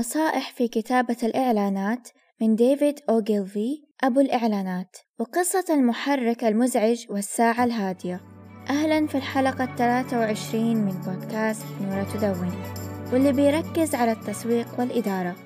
نصائح في كتابة الإعلانات من ديفيد أوغيلفي أبو الإعلانات. وقصة المحرك المزعج والساعة الهادية. أهلا في الحلقة الثلاثة وعشرين من بودكاست نورة تدون. واللي بيركز على التسويق والإدارة.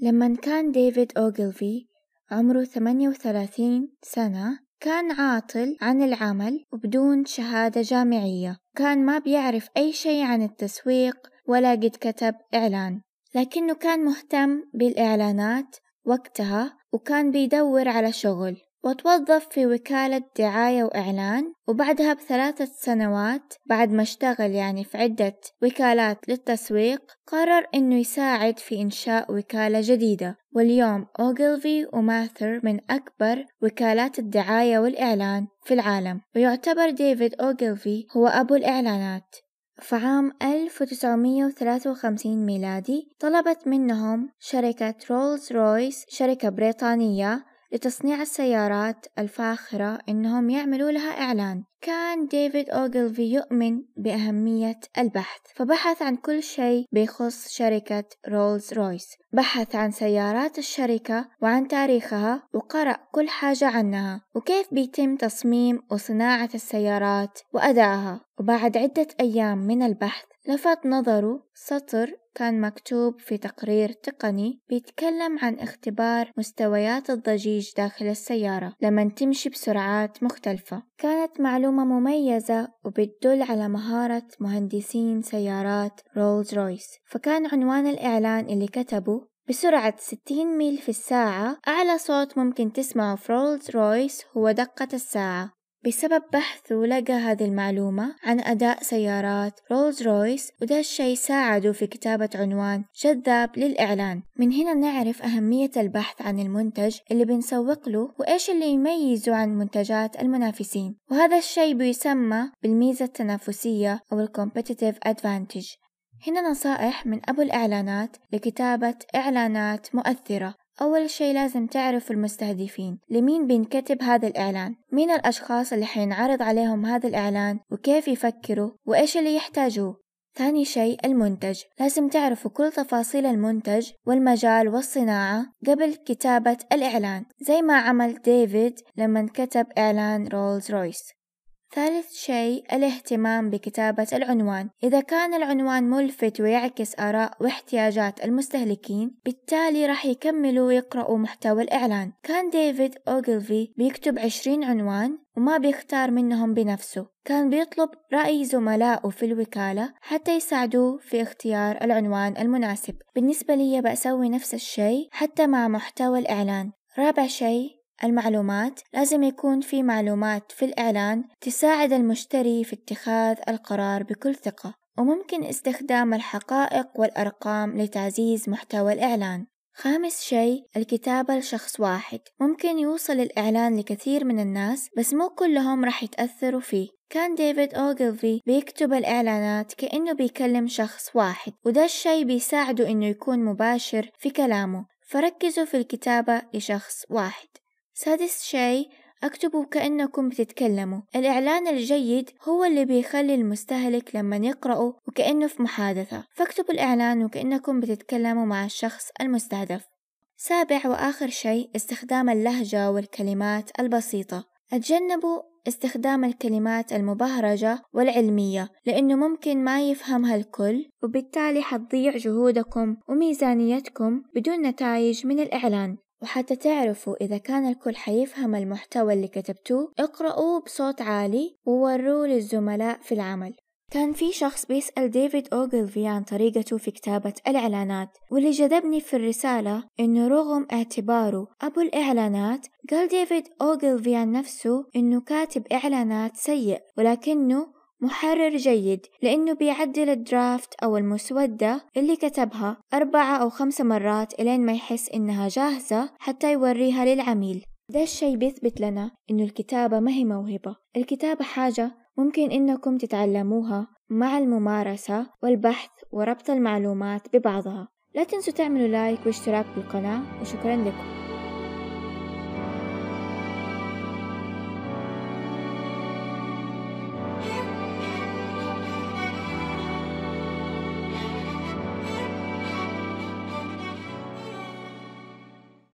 لما كان ديفيد أوغيلفي عمره 38 سنة كان عاطل عن العمل وبدون شهادة جامعية. كان ما بيعرف أي شيء عن التسويق ولا قد كتب إعلان. لكنه كان مهتم بالإعلانات وقتها وكان بيدور على شغل. وتوظف في وكالة دعاية وإعلان وبعدها بثلاثة سنوات بعد ما اشتغل يعني في عدة وكالات للتسويق قرر إنه يساعد في إنشاء وكالة جديدة. واليوم أوغلفي وماثر من أكبر وكالات الدعاية والإعلان في العالم. ويعتبر ديفيد أوغلفي هو أبو الإعلانات. في عام 1953 ميلادي طلبت منهم شركة رولز رويس شركة بريطانية لتصنيع السيارات الفاخرة إنهم يعملوا لها إعلان. كان ديفيد أوغلفي يؤمن بأهمية البحث فبحث عن كل شيء بيخص شركة رولز رويس. بحث عن سيارات الشركة وعن تاريخها وقرأ كل حاجة عنها. وكيف بيتم تصميم وصناعة السيارات وأدائها. وبعد عدة أيام من البحث لفت نظره سطر كان مكتوب في تقرير تقني بيتكلم عن اختبار مستويات الضجيج داخل السيارة لمن تمشي بسرعات مختلفة. كانت معلومة مميزة وبتدل على مهارة مهندسين سيارات رولز رويس فكان عنوان الإعلان اللي كتبه بسرعة 60 ميل في الساعة أعلى صوت ممكن تسمعه في رولز رويس هو دقة الساعة. بسبب بحثه لقى هذه المعلومة عن أداء سيارات رولز رويس وده الشي ساعده في كتابة عنوان جذاب للإعلان. من هنا نعرف أهمية البحث عن المنتج اللي بنسوق له وإيش اللي يميزه عن منتجات المنافسين. وهذا الشي بيسمى بالميزة التنافسية أو ال competitive advantage. هنا نصائح من أبو الإعلانات لكتابة إعلانات مؤثرة. أول شي لازم تعرف المستهدفين لمين بينكتب هذا الإعلان؟ مين الأشخاص اللي حينعرض عليهم هذا الإعلان؟ وكيف يفكروا؟ وإيش اللي يحتاجوه؟ ثاني شيء المنتج لازم تعرفوا كل تفاصيل المنتج والمجال والصناعة قبل كتابة الإعلان زي ما عمل ديفيد لما كتب إعلان رولز رويس ثالث شيء الاهتمام بكتابة العنوان. إذا كان العنوان ملفت ويعكس آراء واحتياجات المستهلكين بالتالي راح يكملوا ويقرأوا محتوى الإعلان. كان ديفيد أوغلفي بيكتب عشرين عنوان وما بيختار منهم بنفسه. كان بيطلب رأي زملائه في الوكالة حتى يساعدوه في اختيار العنوان المناسب. بالنسبة لي بأسوي نفس الشيء حتى مع محتوى الإعلان. رابع شيء المعلومات لازم يكون في معلومات في الإعلان تساعد المشتري في اتخاذ القرار بكل ثقة وممكن استخدام الحقائق والأرقام لتعزيز محتوى الإعلان. خامس شيء الكتابة لشخص واحد. ممكن يوصل الإعلان لكثير من الناس بس مو كلهم رح يتأثروا فيه. كان ديفيد أوغلفي بيكتب الإعلانات كأنه بيكلم شخص واحد وده الشي بيساعده إنه يكون مباشر في كلامه. فركزوا في الكتابة لشخص واحد. سادس شيء اكتبوا كأنكم بتتكلموا. الإعلان الجيد هو اللي بيخلي المستهلك لما يقرأه وكأنه في محادثة. فاكتبوا الإعلان وكأنكم بتتكلموا مع الشخص المستهدف. سابع وآخر شيء استخدام اللهجة والكلمات البسيطة. أتجنبوا استخدام الكلمات المبهرجة والعلمية لأنه ممكن ما يفهمها الكل وبالتالي حتضيع جهودكم وميزانيتكم بدون نتائج من الإعلان. وحتى تعرفوا إذا كان الكل حيفهم المحتوى اللي كتبتوه اقرأوه بصوت عالي ووروه للزملاء في العمل. كان في شخص بيسأل ديفيد أوغلفي عن طريقته في كتابة الإعلانات واللي جذبني في الرسالة إنه رغم اعتباره أبو الإعلانات قال ديفيد أوغلفي عن نفسه إنه كاتب إعلانات سيء ولكنه محرر جيد لأنه بيعدل ال draft أو المسودة اللي كتبها أربعة أو خمسة مرات إلين ما يحس إنها جاهزة حتى يوريها للعميل. ده الشي بيثبت لنا إنه الكتابة ما هي موهبة. الكتابة حاجة ممكن إنكم تتعلموها مع الممارسة والبحث وربط المعلومات ببعضها. لا تنسوا تعملوا لايك واشتراك بالقناة وشكرا لكم.